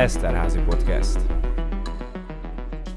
Eszterházi Podcast.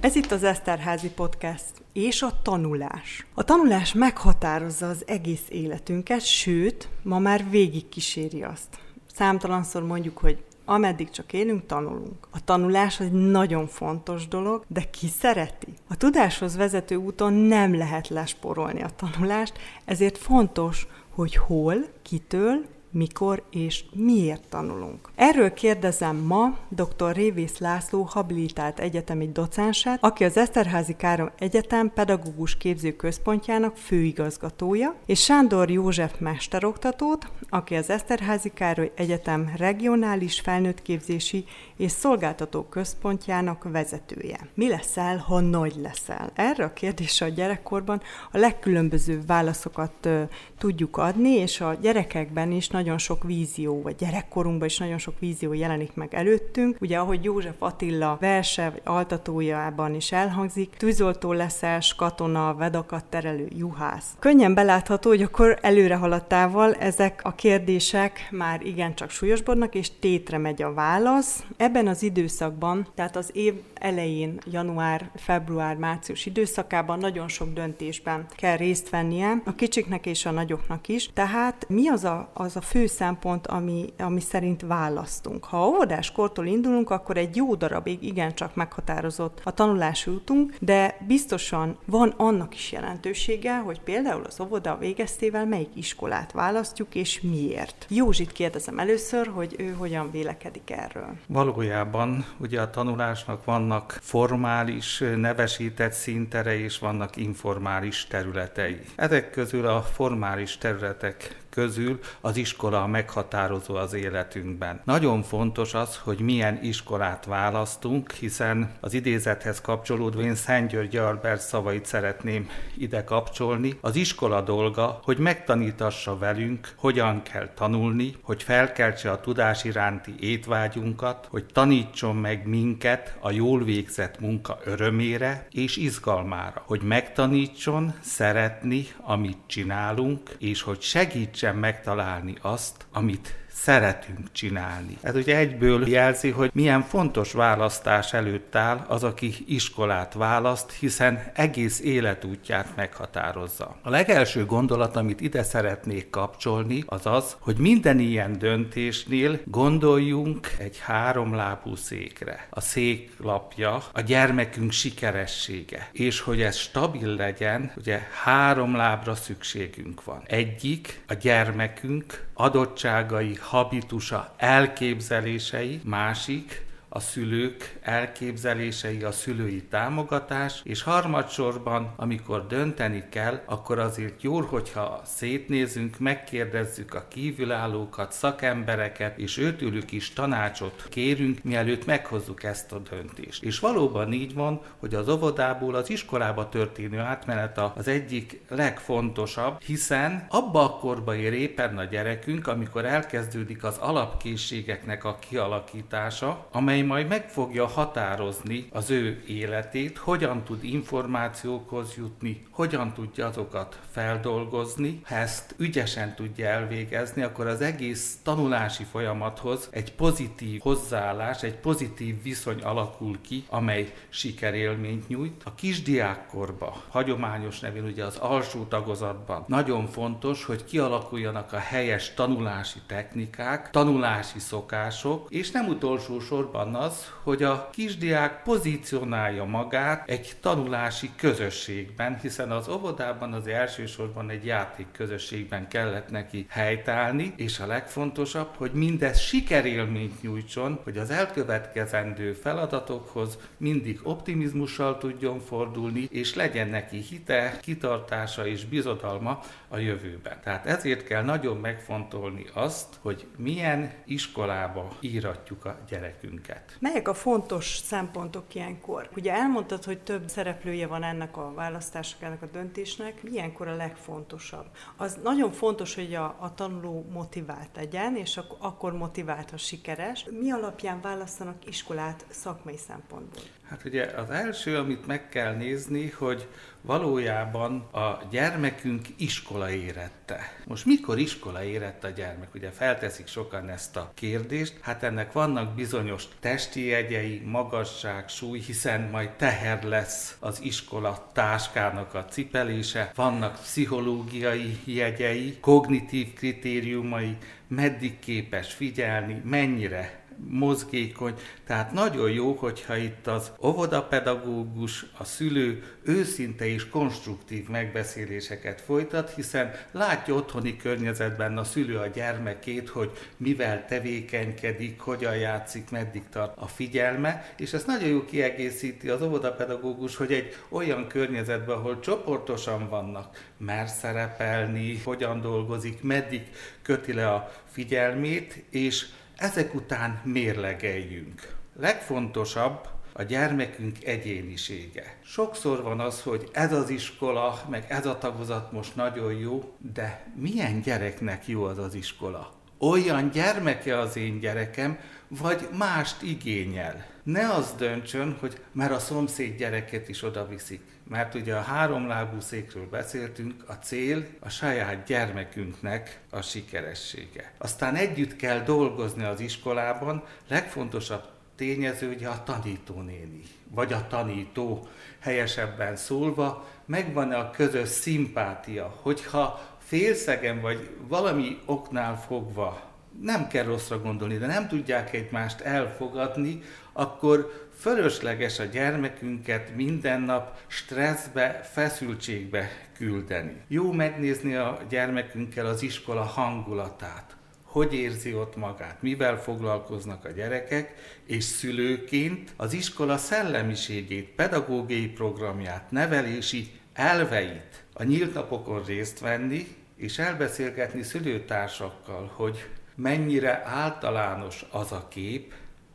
Ez itt az Eszterházi Podcast és a tanulás. A tanulás meghatározza az egész életünket, sőt, ma már végig kíséri azt. Számtalanszor mondjuk, hogy ameddig csak élünk, tanulunk. A tanulás egy nagyon fontos dolog, de ki szereti? A tudáshoz vezető úton nem lehet lesporolni a tanulást, ezért fontos, hogy hol, kitől, mikor és miért tanulunk. Erről kérdezem ma dr. Révész László habilitált egyetemi docensát, aki az Eszterházi Károly Egyetem pedagógus képző központjának főigazgatója, és Sándor József mesteroktatót, aki az Eszterházi Károly Egyetem regionális felnőttképzési és szolgáltató központjának vezetője. Mi leszel, ha nagy leszel? Erre a kérdésre a gyerekkorban a legkülönbözőbb válaszokat tudjuk adni, és a gyerekekben is nagyon sok vízió, vagy gyerekkorunkban is nagyon sok vízió jelenik meg előttünk. Ugye, ahogy József Attila verse, vagy altatójában is elhangzik, tűzoltó leszes, katona, vedakat terelő juhász. Könnyen belátható, hogy akkor előre haladtával ezek a kérdések már igencsak súlyosbodnak, és tétre megy a válasz. Ebben az időszakban, tehát az év elején, január, február, március időszakában nagyon sok döntésben kell részt vennie, a kicsiknek és a nagyoknak is. Tehát mi az a, az a fő szempont, ami, ami szerint választunk? Ha óvodáskortól indulunk, akkor egy jó darabig igencsak meghatározott a tanulási útunk, de biztosan van annak is jelentősége, hogy például az óvoda végeztével melyik iskolát választjuk, és miért. Józsit kérdezem először, hogy ő hogyan vélekedik erről. Valójában ugye a tanulásnak vannak formális, nevesített szintere, és vannak informális területei. Ezek közül a formális területek közül az iskola meghatározó az életünkben. Nagyon fontos az, hogy milyen iskolát választunk, hiszen az idézethez kapcsolódva én Szent György Albert szavait szeretném ide kapcsolni. Az iskola dolga, hogy megtanítassa velünk, hogyan kell tanulni, hogy felkeltse a tudás iránti étvágyunkat, hogy tanítson meg minket a jól végzett munka örömére és izgalmára, hogy megtanítson szeretni, amit csinálunk, és hogy segítsen segítsen megtalálni azt, amit szeretünk csinálni. Ez ugye egyből jelzi, hogy milyen fontos választás előtt áll az, aki iskolát választ, hiszen egész életútját meghatározza. A legelső gondolat, amit ide szeretnék kapcsolni, az az, hogy minden ilyen döntésnél gondoljunk egy háromlábú székre. A szék lapja a gyermekünk sikeressége, és hogy ez stabil legyen, ugye három lábra szükségünk van. Egyik a gyermekünk adottságai, habitusa, elképzelései, másik a szülők elképzelései, a szülői támogatás, és harmadsorban, amikor dönteni kell, akkor azért jó, hogyha szétnézünk, megkérdezzük a kívülállókat, szakembereket, és őtőlük is tanácsot kérünk, mielőtt meghozzuk ezt a döntést. És valóban így van, hogy az óvodából az iskolába történő átmenet az egyik legfontosabb, hiszen abba a korba ér éppen a gyerekünk, amikor elkezdődik az alapkészségeknek a kialakítása, amely majd meg fogja határozni az ő életét, hogyan tud információkhoz jutni, hogyan tudja azokat feldolgozni. Ha ezt ügyesen tudja elvégezni, akkor az egész tanulási folyamathoz egy pozitív hozzáállás, egy pozitív viszony alakul ki, amely sikerélményt nyújt. A kisdiákkorba, hagyományos nevén ugye az alsó tagozatban nagyon fontos, hogy kialakuljanak a helyes tanulási technikák, tanulási szokások, és nem utolsó sorban az, hogy a kisdiák pozícionálja magát egy tanulási közösségben, hiszen az óvodában az elsősorban egy játék közösségben kellett neki helytállni, és a legfontosabb, hogy mindez sikerélményt nyújtson, hogy az elkövetkezendő feladatokhoz mindig optimizmussal tudjon fordulni, és legyen neki hite, kitartása és bizodalma a jövőben. Tehát ezért kell nagyon megfontolni azt, hogy milyen iskolába íratjuk a gyerekünket. Melyek a fontos szempontok ilyenkor? Ugye elmondtad, hogy több szereplője van ennek a választásnak, ennek a döntésnek. Milyenkor a legfontosabb? Az nagyon fontos, hogy a, a tanuló motivált legyen, és ak- akkor motivált, ha sikeres. Mi alapján választanak iskolát szakmai szempontból? Hát ugye az első, amit meg kell nézni, hogy valójában a gyermekünk iskola érette. Most mikor iskola érett a gyermek? Ugye felteszik sokan ezt a kérdést. Hát ennek vannak bizonyos testi jegyei, magasság, súly, hiszen majd teher lesz az iskola táskának a cipelése. Vannak pszichológiai jegyei, kognitív kritériumai, meddig képes figyelni, mennyire mozgékony, tehát nagyon jó, hogyha itt az óvodapedagógus, a szülő őszinte és konstruktív megbeszéléseket folytat, hiszen látja otthoni környezetben a szülő a gyermekét, hogy mivel tevékenykedik, hogyan játszik, meddig tart a figyelme, és ezt nagyon jó kiegészíti az óvodapedagógus, hogy egy olyan környezetben, ahol csoportosan vannak, mer szerepelni, hogyan dolgozik, meddig köti le a figyelmét, és ezek után mérlegeljünk. Legfontosabb a gyermekünk egyénisége. Sokszor van az, hogy ez az iskola, meg ez a tagozat most nagyon jó, de milyen gyereknek jó az az iskola? Olyan gyermeke az én gyerekem, vagy mást igényel. Ne az döntsön, hogy már a szomszéd gyereket is oda viszik. Mert ugye a háromlábú székről beszéltünk, a cél a saját gyermekünknek a sikeressége. Aztán együtt kell dolgozni az iskolában, legfontosabb tényező ugye a tanítónéni, vagy a tanító helyesebben szólva, megvan-e a közös szimpátia, hogyha félszegen vagy valami oknál fogva nem kell rosszra gondolni, de nem tudják egymást elfogadni, akkor fölösleges a gyermekünket minden nap stresszbe, feszültségbe küldeni. Jó megnézni a gyermekünkkel az iskola hangulatát, hogy érzi ott magát, mivel foglalkoznak a gyerekek, és szülőként az iskola szellemiségét, pedagógiai programját, nevelési elveit, a nyílt napokon részt venni, és elbeszélgetni szülőtársakkal, hogy mennyire általános az a kép,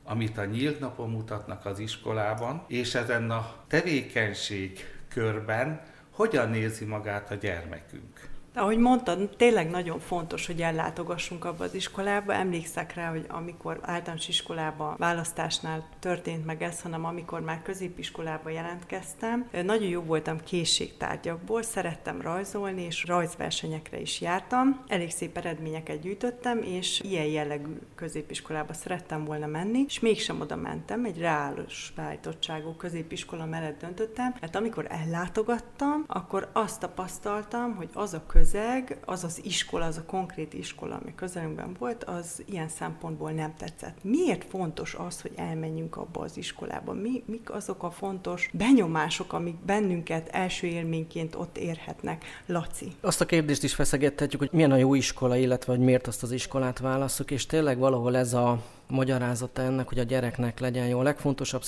amit a nyílt napon mutatnak az iskolában, és ezen a tevékenység körben hogyan nézi magát a gyermekünk. Ahogy mondtad, tényleg nagyon fontos, hogy ellátogassunk abba az iskolába. Emlékszek rá, hogy amikor általános iskolába választásnál történt meg ez, hanem amikor már középiskolába jelentkeztem, nagyon jó voltam készségtárgyakból, szerettem rajzolni, és rajzversenyekre is jártam. Elég szép eredményeket gyűjtöttem, és ilyen jellegű középiskolába szerettem volna menni, és mégsem oda mentem, egy reális beállítottságú középiskola mellett döntöttem, mert amikor ellátogattam, akkor azt tapasztaltam, hogy az a köz közeg, az az iskola, az a konkrét iskola, ami közelünkben volt, az ilyen szempontból nem tetszett. Miért fontos az, hogy elmenjünk abba az iskolába? Mi, mik azok a fontos benyomások, amik bennünket első élményként ott érhetnek? Laci. Azt a kérdést is feszegethetjük, hogy milyen a jó iskola, illetve hogy miért azt az iskolát válaszok, és tényleg valahol ez a magyarázata ennek, hogy a gyereknek legyen jó. A legfontosabb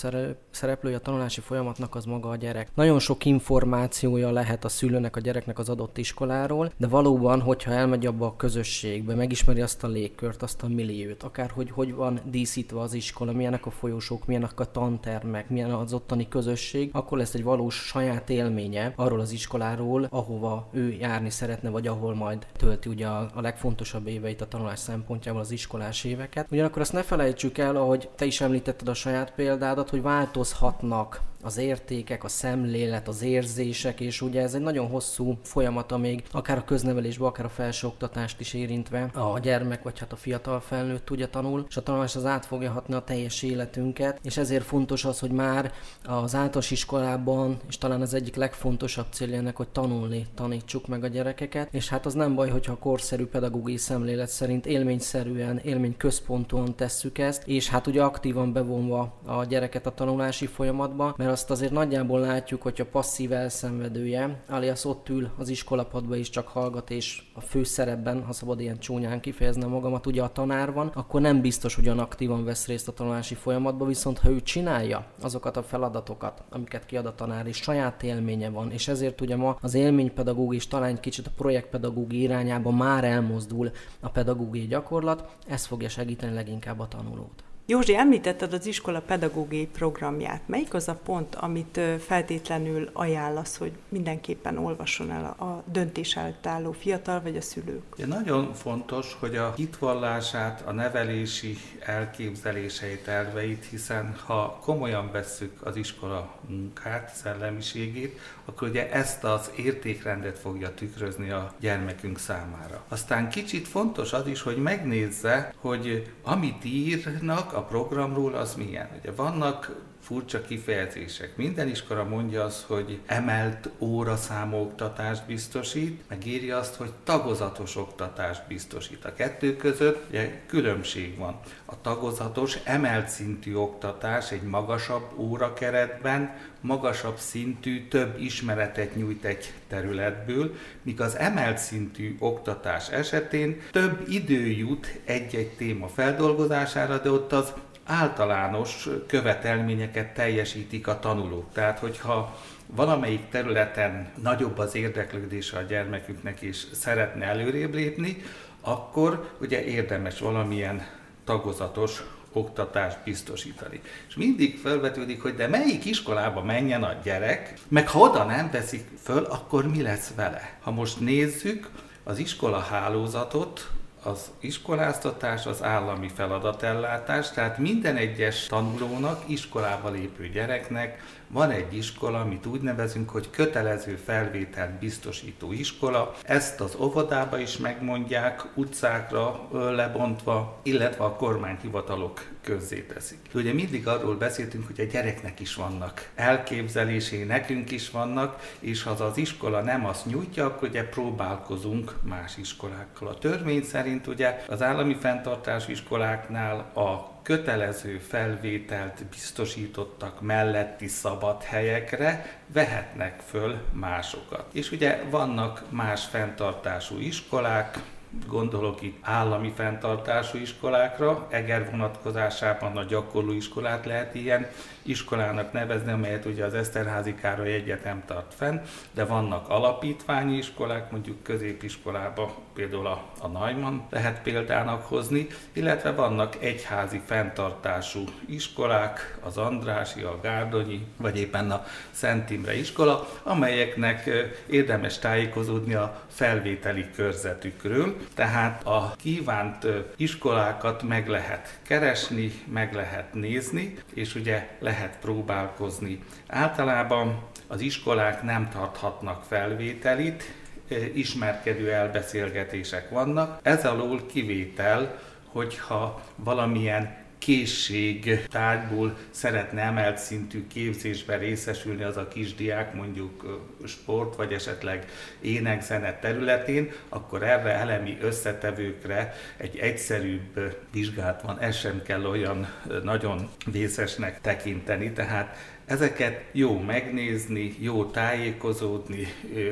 szereplője a tanulási folyamatnak az maga a gyerek. Nagyon sok információja lehet a szülőnek, a gyereknek az adott iskoláról, de valóban, hogyha elmegy abba a közösségbe, megismeri azt a légkört, azt a milliót, akár hogy hogy van díszítve az iskola, milyenek a folyosók, milyenek a tantermek, milyen az ottani közösség, akkor lesz egy valós saját élménye arról az iskoláról, ahova ő járni szeretne, vagy ahol majd tölti ugye a, a legfontosabb éveit a tanulás szempontjából az iskolás éveket. Ugyanakkor azt ne felejtsük el, ahogy te is említetted a saját példádat, hogy változhatnak az értékek, a szemlélet, az érzések, és ugye ez egy nagyon hosszú folyamat, még akár a köznevelésbe, akár a felsőoktatást is érintve. A gyermek, vagy hát a fiatal felnőtt tudja tanul, és a tanulás az át fogja hatni a teljes életünket, és ezért fontos az, hogy már az általános iskolában, és talán az egyik legfontosabb célja ennek, hogy tanulni tanítsuk meg a gyerekeket, és hát az nem baj, hogyha a korszerű pedagógiai szemlélet szerint élményszerűen, élményközpontúan tesszük ezt, és hát ugye aktívan bevonva a gyereket a tanulási folyamatba, mert mert azt azért nagyjából látjuk, hogy a passzív elszenvedője, alias ott ül az iskolapadba is csak hallgat, és a főszerepben, ha szabad ilyen csúnyán kifejezni magamat, ugye a tanár van, akkor nem biztos ugyan aktívan vesz részt a tanulási folyamatban, viszont ha ő csinálja azokat a feladatokat, amiket kiad a tanár, és saját élménye van, és ezért ugye ma az élménypedagóg is talán egy kicsit a projektpedagógi irányába már elmozdul a pedagógiai gyakorlat, ez fogja segíteni leginkább a tanulót. Józsi, említetted az iskola pedagógiai programját. Melyik az a pont, amit feltétlenül ajánlasz, hogy mindenképpen olvasson el a döntés előtt álló fiatal vagy a szülők? Ja, nagyon fontos, hogy a hitvallását, a nevelési elképzeléseit, elveit, hiszen ha komolyan vesszük az iskola munkát, szellemiségét, akkor ugye ezt az értékrendet fogja tükrözni a gyermekünk számára. Aztán kicsit fontos az is, hogy megnézze, hogy amit írnak a programról, az milyen. Ugye vannak furcsa kifejezések. Minden iskola mondja azt, hogy emelt óraszámú oktatást biztosít, meg írja azt, hogy tagozatos oktatást biztosít. A kettő között ugye különbség van. A tagozatos, emelt szintű oktatás egy magasabb órakeretben, magasabb szintű, több ismeretet nyújt egy területből, míg az emelt szintű oktatás esetén több idő jut egy-egy téma feldolgozására, de ott az általános követelményeket teljesítik a tanulók. Tehát, hogyha valamelyik területen nagyobb az érdeklődése a gyermeküknek és szeretne előrébb lépni, akkor ugye érdemes valamilyen tagozatos oktatást biztosítani. És mindig felvetődik, hogy de melyik iskolába menjen a gyerek, meg ha oda nem veszik föl, akkor mi lesz vele? Ha most nézzük az iskola hálózatot, az iskoláztatás az állami feladatellátás, tehát minden egyes tanulónak, iskolába lépő gyereknek van egy iskola, amit úgy nevezünk, hogy kötelező felvételt biztosító iskola. Ezt az óvodába is megmondják, utcákra lebontva, illetve a kormányhivatalok közzéteszik. Ugye mindig arról beszéltünk, hogy a gyereknek is vannak elképzelésé, nekünk is vannak, és ha az iskola nem azt nyújtja, akkor ugye próbálkozunk más iskolákkal. A törvény szerint ugye az állami fenntartású iskoláknál a kötelező felvételt biztosítottak melletti szabad helyekre vehetnek föl másokat. És ugye vannak más fenntartású iskolák, gondolok itt állami fenntartású iskolákra, Eger vonatkozásában a gyakorló iskolát lehet ilyen iskolának nevezni, amelyet ugye az Eszterházi Károly Egyetem tart fenn, de vannak alapítványi iskolák, mondjuk középiskolába például a, a Najman lehet példának hozni, illetve vannak egyházi fenntartású iskolák, az Andrási, a Gárdonyi, vagy éppen a Szent Imre iskola, amelyeknek érdemes tájékozódni a felvételi körzetükről, tehát a kívánt iskolákat meg lehet keresni, meg lehet nézni, és ugye lehet próbálkozni. Általában az iskolák nem tarthatnak felvételit, ismerkedő elbeszélgetések vannak. Ez alól kivétel, hogyha valamilyen készség tárgyból szeretne emelt szintű képzésben részesülni az a kisdiák, mondjuk sport vagy esetleg ének-zene területén, akkor erre elemi összetevőkre egy egyszerűbb vizsgát van, ez sem kell olyan nagyon vészesnek tekinteni, tehát Ezeket jó megnézni, jó tájékozódni,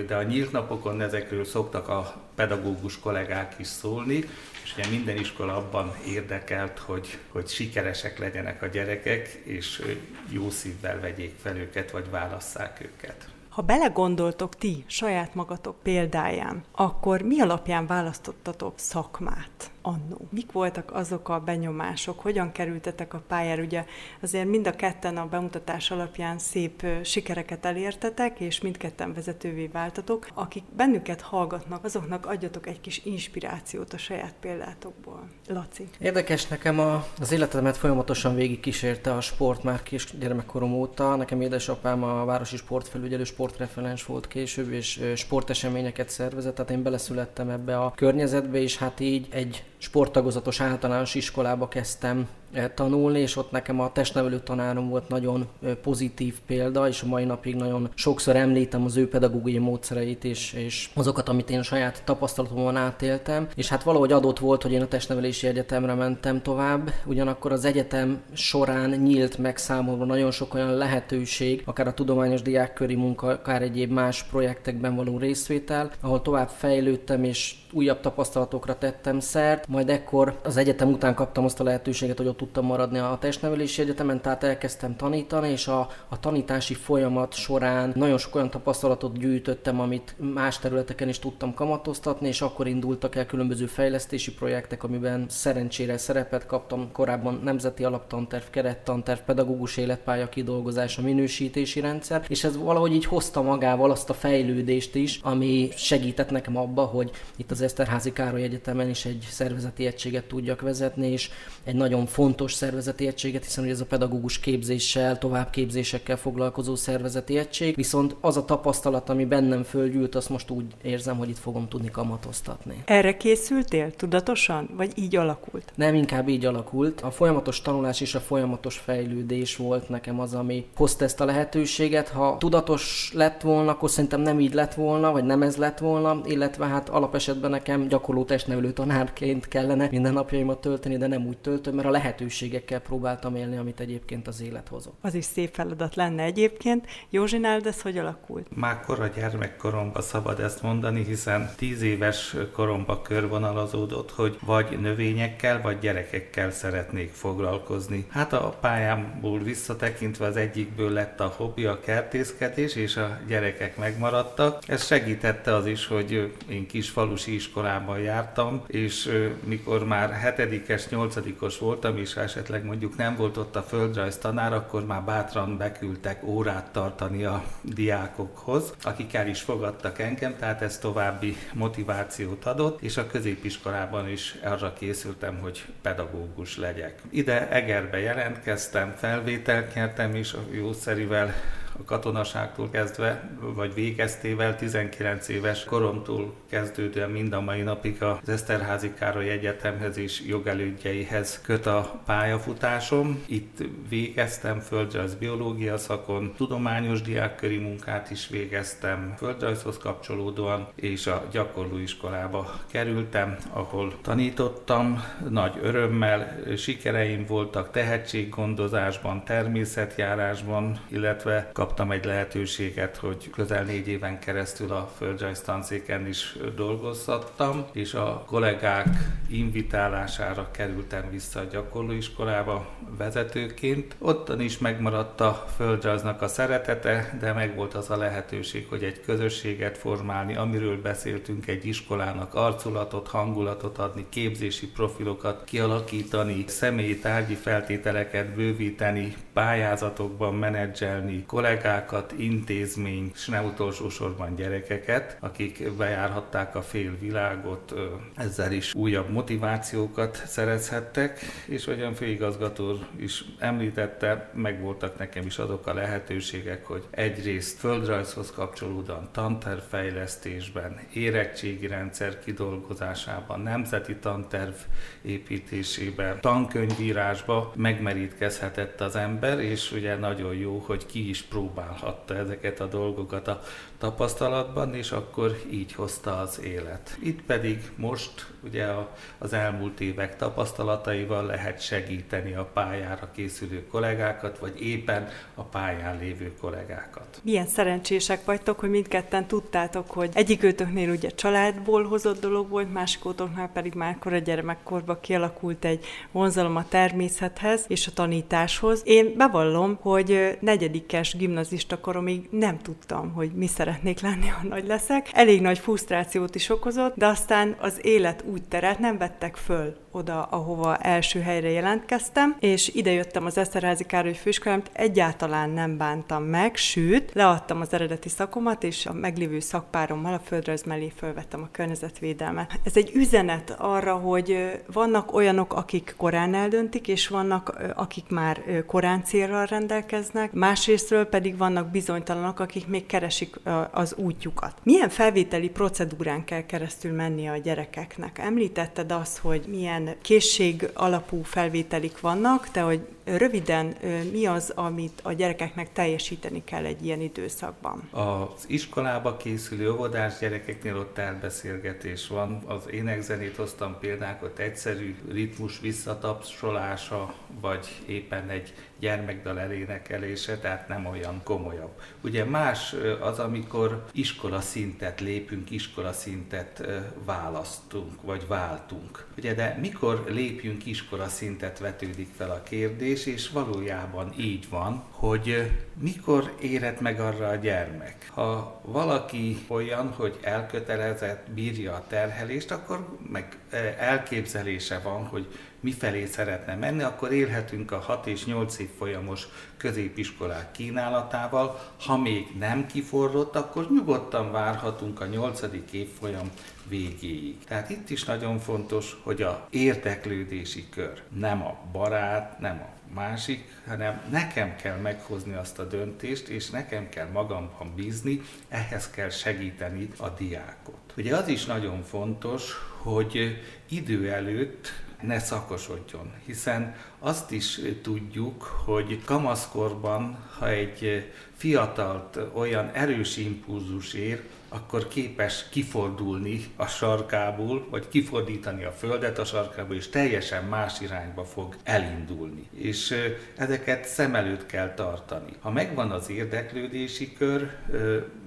de a nyílt napokon ezekről szoktak a pedagógus kollégák is szólni, és ugye minden iskola abban érdekelt, hogy, hogy sikeresek legyenek a gyerekek, és jó szívvel vegyék fel őket, vagy válasszák őket. Ha belegondoltok ti saját magatok példáján, akkor mi alapján választottatok szakmát? Annó? Mik voltak azok a benyomások? Hogyan kerültetek a pályára? Ugye azért mind a ketten a bemutatás alapján szép sikereket elértetek, és mindketten vezetővé váltatok. Akik bennünket hallgatnak, azoknak adjatok egy kis inspirációt a saját példátokból. Laci. Érdekes nekem a, az életemet folyamatosan végig kísérte a sport már kis gyermekkorom óta. Nekem édesapám a városi sportfelügyelő sportreferens volt később, és sporteseményeket szervezett, tehát én beleszülettem ebbe a környezetbe, és hát így egy sporttagozatos általános iskolába kezdtem tanulni, és ott nekem a testnevelő tanárom volt nagyon eh, pozitív példa, és a mai napig nagyon sokszor említem az ő pedagógiai módszereit, és, és azokat, amit én saját tapasztalatomon átéltem, és hát valahogy adott volt, hogy én a testnevelési egyetemre mentem tovább, ugyanakkor az egyetem során nyílt meg számomra nagyon sok olyan lehetőség, akár a tudományos diákköri munka, akár egyéb más projektekben való részvétel, ahol tovább fejlődtem, és újabb tapasztalatokra tettem szert, majd ekkor az egyetem után kaptam azt a lehetőséget, hogy ott tudtam maradni a testnevelési egyetemen, tehát elkezdtem tanítani, és a, a tanítási folyamat során nagyon sok olyan tapasztalatot gyűjtöttem, amit más területeken is tudtam kamatoztatni, és akkor indultak el különböző fejlesztési projektek, amiben szerencsére szerepet kaptam. Korábban nemzeti alaptanterv, kerettanterv, pedagógus életpálya kidolgozása, minősítési rendszer, és ez valahogy így hozta magával azt a fejlődést is, ami segített nekem abba, hogy itt az Eszterházi Károly Egyetemen is egy szervezeti egységet tudjak vezetni, és egy nagyon fontos szervezeti egységet, hiszen ez a pedagógus képzéssel, továbbképzésekkel foglalkozó szervezeti egység, viszont az a tapasztalat, ami bennem fölgyűlt, azt most úgy érzem, hogy itt fogom tudni kamatoztatni. Erre készültél tudatosan, vagy így alakult? Nem, inkább így alakult. A folyamatos tanulás és a folyamatos fejlődés volt nekem az, ami hozta ezt a lehetőséget. Ha tudatos lett volna, akkor szerintem nem így lett volna, vagy nem ez lett volna, illetve hát alapesetben nekem gyakorló testnevelő tanárként kellene minden napjaimat tölteni, de nem úgy töltöm, mert a lehetőségekkel próbáltam élni, amit egyébként az élet hozott. Az is szép feladat lenne egyébként. Józsinál, ez hogy alakult? Már kora gyermekkoromban szabad ezt mondani, hiszen tíz éves koromban körvonalazódott, hogy vagy növényekkel, vagy gyerekekkel szeretnék foglalkozni. Hát a pályámból visszatekintve az egyikből lett a hobbi, a kertészkedés, és a gyerekek megmaradtak. Ez segítette az is, hogy én kis falusi iskolában jártam, és mikor már hetedikes, nyolcadikos voltam, és esetleg mondjuk nem volt ott a földrajz tanár, akkor már bátran beküldtek órát tartani a diákokhoz, akik el is fogadtak engem, tehát ez további motivációt adott, és a középiskolában is arra készültem, hogy pedagógus legyek. Ide Egerbe jelentkeztem, felvételt nyertem, és jószerivel a katonaságtól kezdve, vagy végeztével, 19 éves koromtól kezdődően mind a mai napig az Eszterházi Károly Egyetemhez és jogelődjeihez köt a pályafutásom. Itt végeztem földrajz biológia szakon, tudományos diákköri munkát is végeztem, földrajzhoz kapcsolódóan, és a gyakorlóiskolába kerültem, ahol tanítottam, nagy örömmel, sikereim voltak tehetséggondozásban, természetjárásban, illetve kap kaptam egy lehetőséget, hogy közel négy éven keresztül a földrajz tanszéken is dolgozhattam, és a kollégák invitálására kerültem vissza a gyakorlóiskolába vezetőként. Ottan is megmaradt a földrajznak a szeretete, de megvolt az a lehetőség, hogy egy közösséget formálni, amiről beszéltünk, egy iskolának arculatot, hangulatot adni, képzési profilokat kialakítani, személyi tárgyi feltételeket bővíteni, pályázatokban menedzselni, kollégák kollégákat, intézmény, és nem utolsó sorban gyerekeket, akik bejárhatták a fél világot, ezzel is újabb motivációkat szerezhettek, és olyan főigazgató is említette, megvoltak nekem is azok a lehetőségek, hogy egyrészt földrajzhoz kapcsolódóan tantervfejlesztésben, érettségi rendszer kidolgozásában, nemzeti tanterv építésében, tankönyvírásba megmerítkezhetett az ember, és ugye nagyon jó, hogy ki is próbál próbálhatta ezeket a dolgokat a tapasztalatban, és akkor így hozta az élet. Itt pedig most ugye a, az elmúlt évek tapasztalataival lehet segíteni a pályára készülő kollégákat, vagy éppen a pályán lévő kollégákat. Milyen szerencsések vagytok, hogy mindketten tudtátok, hogy egyikőtöknél ugye családból hozott dolog volt, másikótoknál pedig már a gyermekkorban kialakult egy vonzalom a természethez és a tanításhoz. Én bevallom, hogy negyedikes gimnazista koromig nem tudtam, hogy mi szeretnék lenni, ha nagy leszek. Elég nagy frusztrációt is okozott, de aztán az élet úgy terelt, nem vettek föl oda, ahova első helyre jelentkeztem, és ide jöttem az Eszterházi Károly főiskolámat, egyáltalán nem bántam meg, sőt, leadtam az eredeti szakomat, és a meglévő szakpárommal a földrajz mellé fölvettem a környezetvédelmet. Ez egy üzenet arra, hogy vannak olyanok, akik korán eldöntik, és vannak, akik már korán célral rendelkeznek, másrésztről pedig vannak bizonytalanok, akik még keresik az útjukat. Milyen felvételi procedúrán kell keresztül menni a gyerekeknek? Említetted azt, hogy milyen készség alapú felvételik vannak, te, hogy Röviden, mi az, amit a gyerekeknek teljesíteni kell egy ilyen időszakban? Az iskolába készülő óvodás gyerekeknél ott elbeszélgetés van. Az énekzenét hoztam példákat, egyszerű ritmus visszatapsolása, vagy éppen egy gyermekdal elénekelése, tehát nem olyan komolyabb. Ugye más az, amikor iskola szintet lépünk, iskola szintet választunk, vagy váltunk. Ugye, de mikor lépjünk iskola szintet vetődik fel a kérdés, és valójában így van, hogy mikor éred meg arra a gyermek. Ha valaki olyan, hogy elkötelezett, bírja a terhelést, akkor meg elképzelése van, hogy mifelé szeretne menni, akkor élhetünk a 6 és 8 év folyamos középiskolák kínálatával. Ha még nem kiforrott, akkor nyugodtan várhatunk a 8. évfolyam végéig. Tehát itt is nagyon fontos, hogy a érdeklődési kör nem a barát, nem a másik, hanem nekem kell meghozni azt a döntést, és nekem kell magamban bízni, ehhez kell segíteni a diákot. Ugye az is nagyon fontos, hogy idő előtt ne szakosodjon, hiszen azt is tudjuk, hogy kamaszkorban, ha egy fiatalt olyan erős impulzus ér, akkor képes kifordulni a sarkából, vagy kifordítani a földet a sarkából, és teljesen más irányba fog elindulni. És ezeket szem előtt kell tartani. Ha megvan az érdeklődési kör,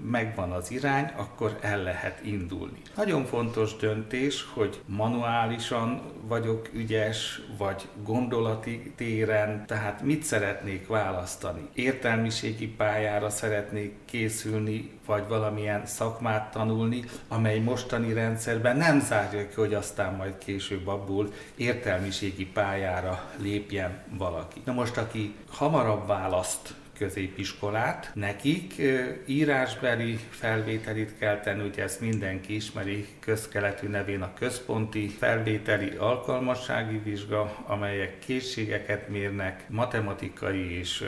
megvan az irány, akkor el lehet indulni. Nagyon fontos döntés, hogy manuálisan vagyok ügyes, vagy gondolati téren, tehát mit szeretnék választani. Értelmiségi pályára szeretnék készülni, vagy valamilyen szakmát tanulni, amely mostani rendszerben nem zárja ki, hogy aztán majd később abból értelmiségi pályára lépjen valaki. Na most, aki hamarabb választ középiskolát. Nekik írásbeli felvételit kell tenni, ugye ezt mindenki ismeri, közkeletű nevén a központi felvételi alkalmassági vizsga, amelyek készségeket mérnek matematikai és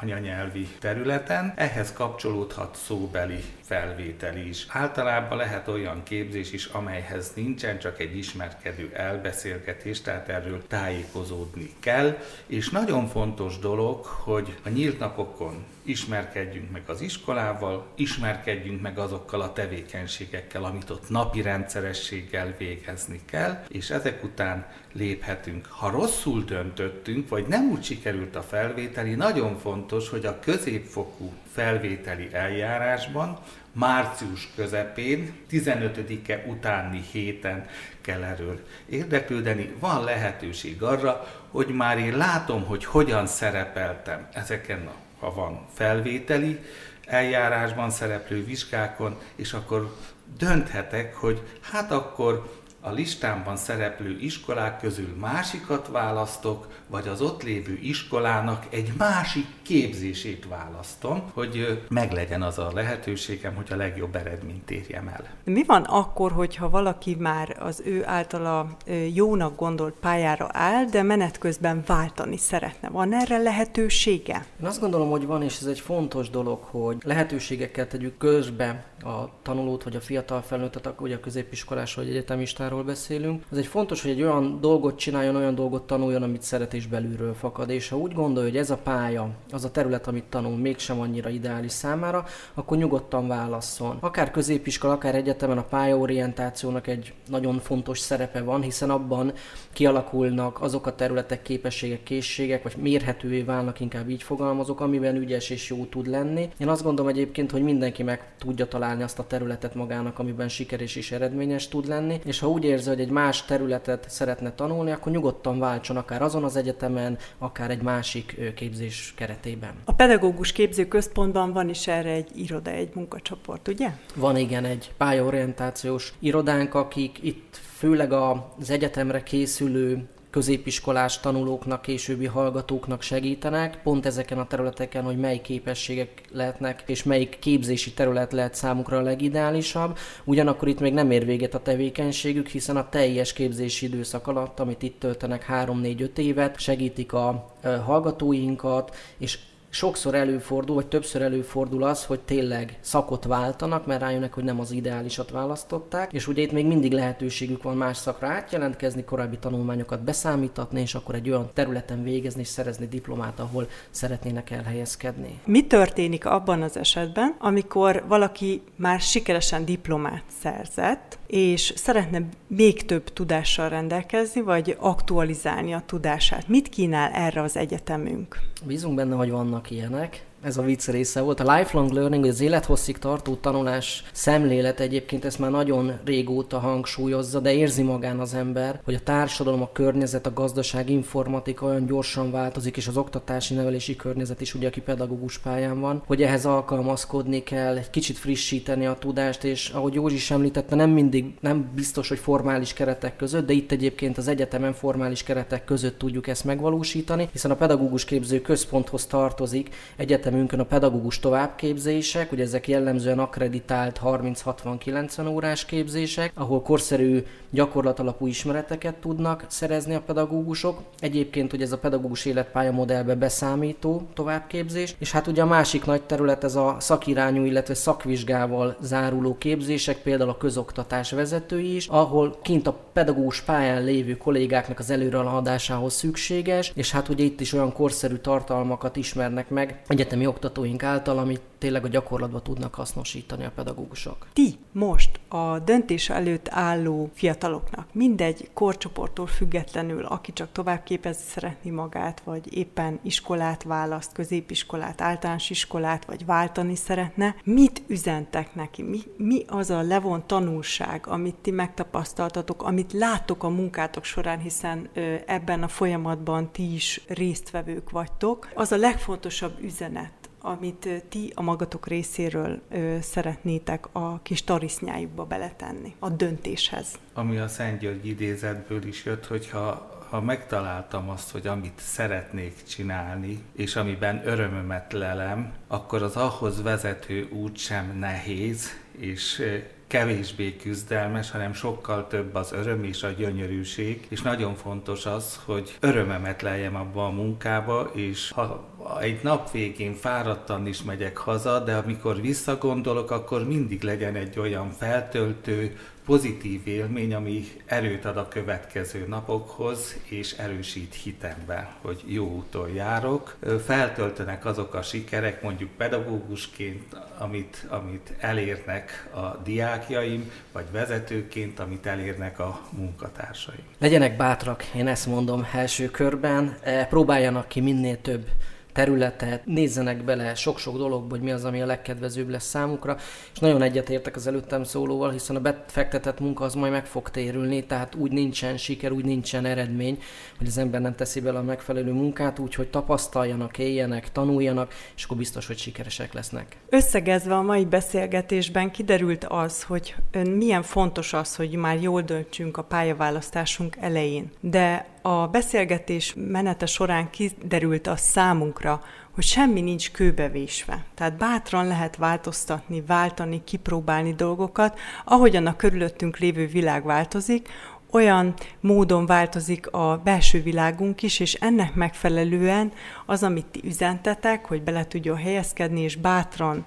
anyanyelvi területen. Ehhez kapcsolódhat szóbeli felvétel is. Általában lehet olyan képzés is, amelyhez nincsen csak egy ismerkedő elbeszélgetés, tehát erről tájékozódni kell, és nagyon fontos dolog, hogy a nyílt napokon ismerkedjünk meg az iskolával, ismerkedjünk meg azokkal a tevékenységekkel, amit ott napi rendszerességgel végezni kell, és ezek után léphetünk. Ha rosszul döntöttünk, vagy nem úgy sikerült a felvételi, nagyon fontos, hogy a középfokú felvételi eljárásban március közepén, 15-e utáni héten kell erről érdeklődeni. Van lehetőség arra, hogy már én látom, hogy hogyan szerepeltem ezeken a ha van felvételi eljárásban szereplő vizsgákon, és akkor dönthetek, hogy hát akkor a listámban szereplő iskolák közül másikat választok, vagy az ott lévő iskolának egy másik képzését választom, hogy meglegyen az a lehetőségem, hogy a legjobb eredményt érjem el. Mi van akkor, hogyha valaki már az ő általa jónak gondolt pályára áll, de menet közben váltani szeretne? Van erre lehetősége? Én azt gondolom, hogy van, és ez egy fontos dolog, hogy lehetőségekkel tegyük közbe a tanulót, vagy a fiatal felnőttet, ugye a középiskolás vagy egyetemistáról beszélünk. Ez egy fontos, hogy egy olyan dolgot csináljon, olyan dolgot tanuljon, amit szeret és belülről fakad. És ha úgy gondolja, hogy ez a pálya, az a terület, amit tanul, mégsem annyira ideális számára, akkor nyugodtan válasszon. Akár középiskola, akár egyetemen a pályaorientációnak egy nagyon fontos szerepe van, hiszen abban kialakulnak azok a területek, képességek, készségek, vagy mérhetővé válnak, inkább így fogalmazok, amiben ügyes és jó tud lenni. Én azt gondolom egyébként, hogy mindenki meg tudja találni azt a területet magának, amiben sikeres és eredményes tud lenni, és ha úgy érzi, hogy egy más területet szeretne tanulni, akkor nyugodtan váltson akár azon az egyetemen, akár egy másik képzés keretében. A pedagógus képzőközpontban van is erre egy iroda, egy munkacsoport, ugye? Van igen, egy pályaorientációs irodánk, akik itt főleg az egyetemre készülő középiskolás tanulóknak, későbbi hallgatóknak segítenek, pont ezeken a területeken, hogy mely képességek lehetnek, és melyik képzési terület lehet számukra a legideálisabb. Ugyanakkor itt még nem ér véget a tevékenységük, hiszen a teljes képzési időszak alatt, amit itt töltenek 3-4-5 évet, segítik a hallgatóinkat, és sokszor előfordul, vagy többször előfordul az, hogy tényleg szakot váltanak, mert rájönnek, hogy nem az ideálisat választották, és ugye itt még mindig lehetőségük van más szakra átjelentkezni, korábbi tanulmányokat beszámítatni, és akkor egy olyan területen végezni és szerezni diplomát, ahol szeretnének elhelyezkedni. Mi történik abban az esetben, amikor valaki már sikeresen diplomát szerzett, és szeretne még több tudással rendelkezni, vagy aktualizálni a tudását? Mit kínál erre az egyetemünk? Bízunk benne, hogy vannak ilyenek ez a vicc része volt. A lifelong learning, az élethosszig tartó tanulás szemlélet egyébként ezt már nagyon régóta hangsúlyozza, de érzi magán az ember, hogy a társadalom, a környezet, a gazdaság, informatika olyan gyorsan változik, és az oktatási nevelési környezet is, ugye, aki pedagógus pályán van, hogy ehhez alkalmazkodni kell, egy kicsit frissíteni a tudást, és ahogy Józsi is említette, nem mindig, nem biztos, hogy formális keretek között, de itt egyébként az egyetemen formális keretek között tudjuk ezt megvalósítani, hiszen a pedagógus képző központhoz tartozik egyetem egyetemünkön a pedagógus továbbképzések, ugye ezek jellemzően akreditált 30-60-90 órás képzések, ahol korszerű gyakorlatalapú ismereteket tudnak szerezni a pedagógusok. Egyébként ugye ez a pedagógus életpálya modellbe beszámító továbbképzés, és hát ugye a másik nagy terület ez a szakirányú, illetve szakvizsgával záruló képzések, például a közoktatás vezetői is, ahol kint a pedagógus pályán lévő kollégáknak az előrehaladásához szükséges, és hát ugye itt is olyan korszerű tartalmakat ismernek meg egyetemi oktatóink által, amit tényleg a gyakorlatban tudnak hasznosítani a pedagógusok. Ti most a döntés előtt álló fiataloknak, mindegy korcsoporttól függetlenül, aki csak tovább képezni szeretni magát, vagy éppen iskolát választ, középiskolát, általános iskolát, vagy váltani szeretne, mit üzentek neki? Mi, mi az a levon tanulság, amit ti megtapasztaltatok, amit láttok a munkátok során, hiszen ö, ebben a folyamatban ti is résztvevők vagytok. Az a legfontosabb üzenet, amit ti a magatok részéről ö, szeretnétek a kis tarisznyájukba beletenni a döntéshez. Ami a Szent György idézetből is jött, hogyha ha megtaláltam azt, hogy amit szeretnék csinálni, és amiben örömömet lelem, akkor az ahhoz vezető út sem nehéz, és kevésbé küzdelmes, hanem sokkal több az öröm és a gyönyörűség, és nagyon fontos az, hogy örömemet leljem abba a munkába, és ha egy nap végén fáradtan is megyek haza, de amikor visszagondolok, akkor mindig legyen egy olyan feltöltő, pozitív élmény, ami erőt ad a következő napokhoz, és erősít hitemben, hogy jó úton járok. Feltöltenek azok a sikerek, mondjuk pedagógusként, amit, amit elérnek a diákjaim, vagy vezetőként, amit elérnek a munkatársaim. Legyenek bátrak, én ezt mondom első körben, e, próbáljanak ki minél több területet, nézzenek bele sok-sok dologba, hogy mi az, ami a legkedvezőbb lesz számukra, és nagyon egyetértek az előttem szólóval, hiszen a befektetett munka az majd meg fog térülni, tehát úgy nincsen siker, úgy nincsen eredmény, hogy az ember nem teszi bele a megfelelő munkát, úgyhogy tapasztaljanak, éljenek, tanuljanak, és akkor biztos, hogy sikeresek lesznek. Összegezve a mai beszélgetésben kiderült az, hogy milyen fontos az, hogy már jól döntsünk a pályaválasztásunk elején. De a beszélgetés menete során kiderült a számunkra, hogy semmi nincs kőbevésve. Tehát bátran lehet változtatni, váltani, kipróbálni dolgokat, ahogyan a körülöttünk lévő világ változik, olyan módon változik a belső világunk is, és ennek megfelelően az, amit ti üzentetek, hogy bele tudja helyezkedni, és bátran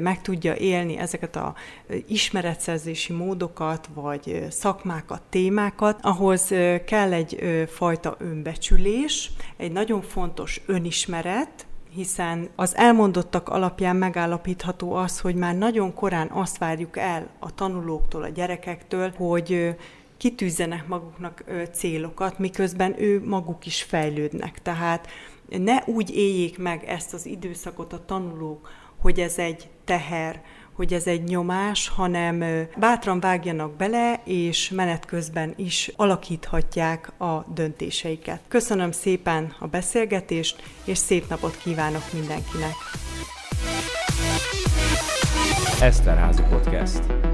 meg tudja élni ezeket a ismeretszerzési módokat, vagy szakmákat, témákat, ahhoz kell egy fajta önbecsülés, egy nagyon fontos önismeret, hiszen az elmondottak alapján megállapítható az, hogy már nagyon korán azt várjuk el a tanulóktól, a gyerekektől, hogy kitűzzenek maguknak célokat, miközben ő maguk is fejlődnek. Tehát ne úgy éljék meg ezt az időszakot a tanulók, hogy ez egy teher, hogy ez egy nyomás, hanem bátran vágjanak bele, és menet közben is alakíthatják a döntéseiket. Köszönöm szépen a beszélgetést, és szép napot kívánok mindenkinek! Eszterházi Podcast